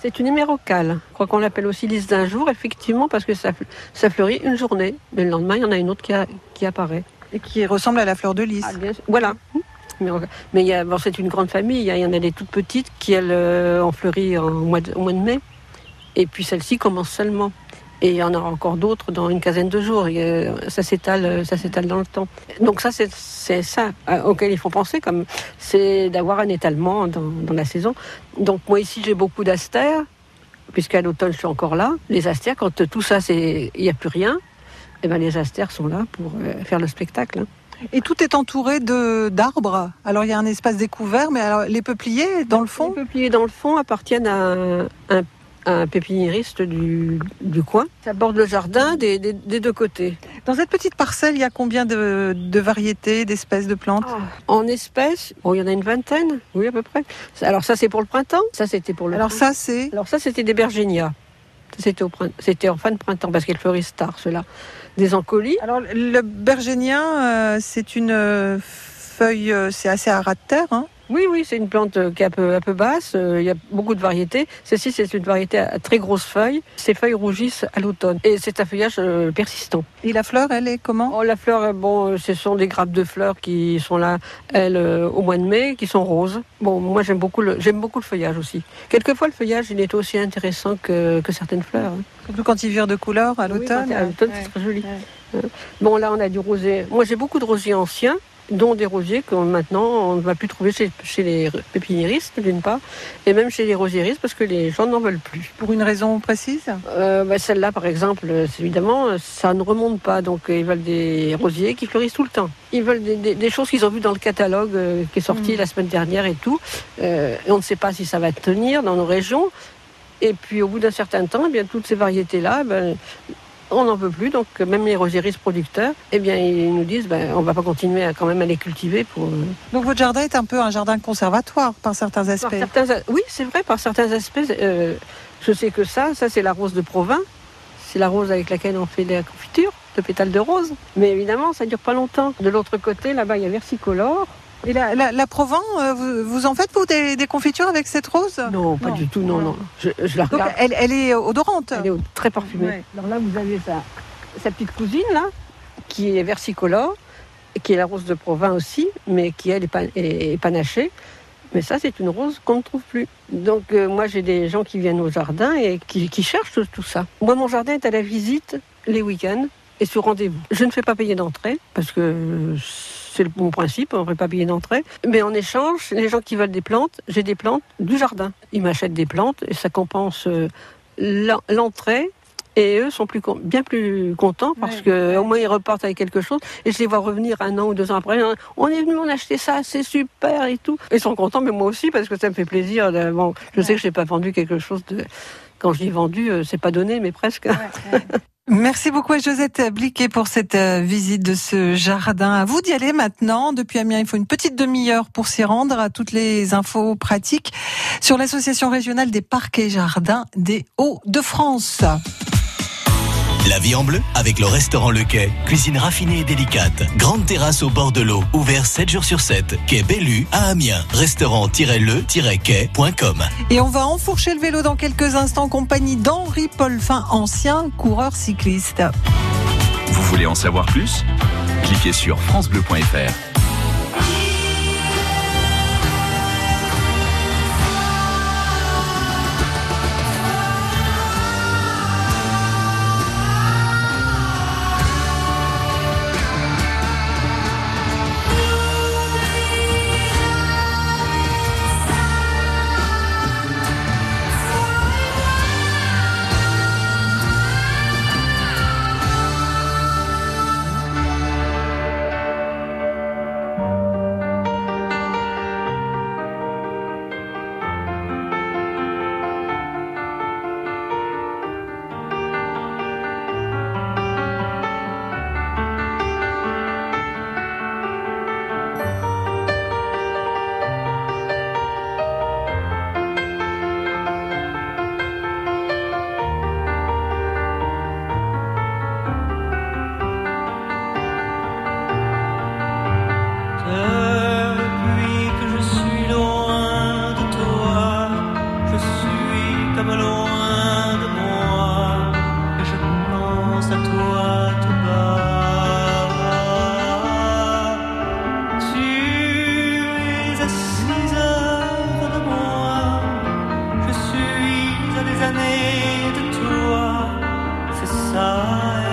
C'est une hémérocale. Je crois qu'on l'appelle aussi lys d'un jour, effectivement, parce que ça, ça fleurit une journée. Mais le lendemain, il y en a une autre qui, qui apparaît. Et qui ressemble à la fleur de lys. Ah, voilà. Mais, bon, c'est une grande famille. Il y en a des toutes petites qui, elles, euh, ont fleuri au mois de, au mois de mai. Et puis celle-ci commence seulement. Et il y en aura encore d'autres dans une quinzaine de jours. Et, ça s'étale, ça s'étale dans le temps. Donc ça, c'est, ça euh, auquel il faut penser, comme c'est d'avoir un étalement dans, dans, la saison. Donc moi ici, j'ai beaucoup d'astères, puisqu'à l'automne, je suis encore là. Les astères, quand tout ça, il n'y a plus rien, eh ben les astères sont là pour euh, faire le spectacle. Hein. Et tout est entouré de d'arbres. Alors il y a un espace découvert, mais alors les peupliers dans le fond? Les peupliers dans le fond appartiennent à un, un, pépiniériste du, du, coin. Ça borde le jardin des, des, deux côtés. Dans cette petite parcelle, il y a combien de, de variétés, d'espèces de plantes ah, En espèces, bon, il y en a une vingtaine, oui à peu près. Alors ça c'est pour le printemps, ça c'était pour le. Alors ça c'est. Alors ça c'était des bergénias. C'était en fin de printemps parce qu'elles fleurissent tard, cela. Des encolis. Alors le bergénien, euh, c'est une euh, feuille, euh, c'est assez à ras de terre. Hein oui, oui, c'est une plante qui est un peu, un peu basse. Il y a beaucoup de variétés. Celle-ci, c'est une variété à très grosses feuilles. Ces feuilles rougissent à l'automne. Et c'est un feuillage persistant. Et la fleur, elle est comment oh, La fleur, bon, ce sont des grappes de fleurs qui sont là, elles, au mois de mai, qui sont roses. Bon, moi, j'aime beaucoup, le, j'aime beaucoup le feuillage aussi. Quelquefois, le feuillage, il est aussi intéressant que, que certaines fleurs. Hein. Surtout quand il vire de couleur à l'automne. Oui, à l'automne, c'est très joli. Bon, là, on a du rosier. Moi, j'ai beaucoup de rosiers anciens dont des rosiers que maintenant on ne va plus trouver chez, les pépiniéristes d'une part, et même chez les rosieristes parce que les gens n'en veulent plus. Pour une raison précise euh, bah, Celle-là par exemple, évidemment, ça ne remonte pas, donc ils veulent des rosiers qui fleurissent tout le temps. Ils veulent des, choses qu'ils ont vues dans le catalogue euh, qui est sorti mm. la semaine dernière et tout. Euh, et on ne sait pas si ça va tenir dans nos régions. Et puis au bout d'un certain temps, eh bien, toutes ces variétés-là, ben, on n'en peut plus, donc même les rosieristes producteurs, eh bien, ils nous disent, ben, on va pas continuer à quand même à les cultiver pour. Euh, donc votre jardin est un peu un jardin conservatoire par certains aspects. Oui, c'est vrai, par certains aspects. Euh, je sais que ça, ça c'est la rose de Provins, c'est la rose avec laquelle on fait la confiture de pétales de rose. Mais évidemment, ça dure pas longtemps. De l'autre côté, là-bas, il y a versicolore. Et la, la, Provence, euh, vous, en faites vous des, confitures avec cette rose Non, pas du tout, non, non. Je, la Donc elle, elle, est odorante Elle est très parfumée. Alors là, vous avez sa, sa, petite cousine, là, qui est versicolore, qui est la rose de Provence aussi, mais qui, elle, est, panachée. Mais ça, c'est une rose qu'on ne trouve plus. Donc, euh, moi, j'ai des gens qui viennent au jardin et qui, qui cherchent tout, tout, ça. Moi, mon jardin est à la visite les week-ends et sur rendez-vous. Je ne fais pas payer d'entrée parce que c'est le bon principe, on ne pas payer d'entrée. Mais en échange, les gens qui veulent des plantes, j'ai des plantes du jardin. Ils m'achètent des plantes et ça compense euh, l'entrée et eux sont plus, bien plus contents parce qu'au moins ils repartent avec quelque chose. Et je les vois revenir un an ou deux ans après. On est venu, on a acheté ça, c'est super et tout. Ils sont contents, mais moi aussi parce que ça me fait plaisir. bon, je sais que je n'ai pas vendu quelque chose de. Quand je dis vendu, euh, c'est pas donné, mais presque. Merci beaucoup à Josette Bliquet pour cette euh, visite de ce jardin. À vous d'y aller maintenant. Depuis Amiens, il faut une petite demi-heure pour s'y rendre. À toutes les infos pratiques sur l'association régionale des parcs et jardins des Hauts-de-France. La vie en bleu avec le restaurant Le Quai. Cuisine raffinée et délicate. Grande terrasse au bord de l'eau. Ouvert 7 jours sur 7. Quai Bellu à Amiens. Restaurant-le-quai.com. Et on va enfourcher le vélo dans quelques instants en compagnie d'Henri Paulfin, ancien coureur cycliste. Vous voulez en savoir plus? Cliquez sur francebleu.fr. années de toi, c'est ça.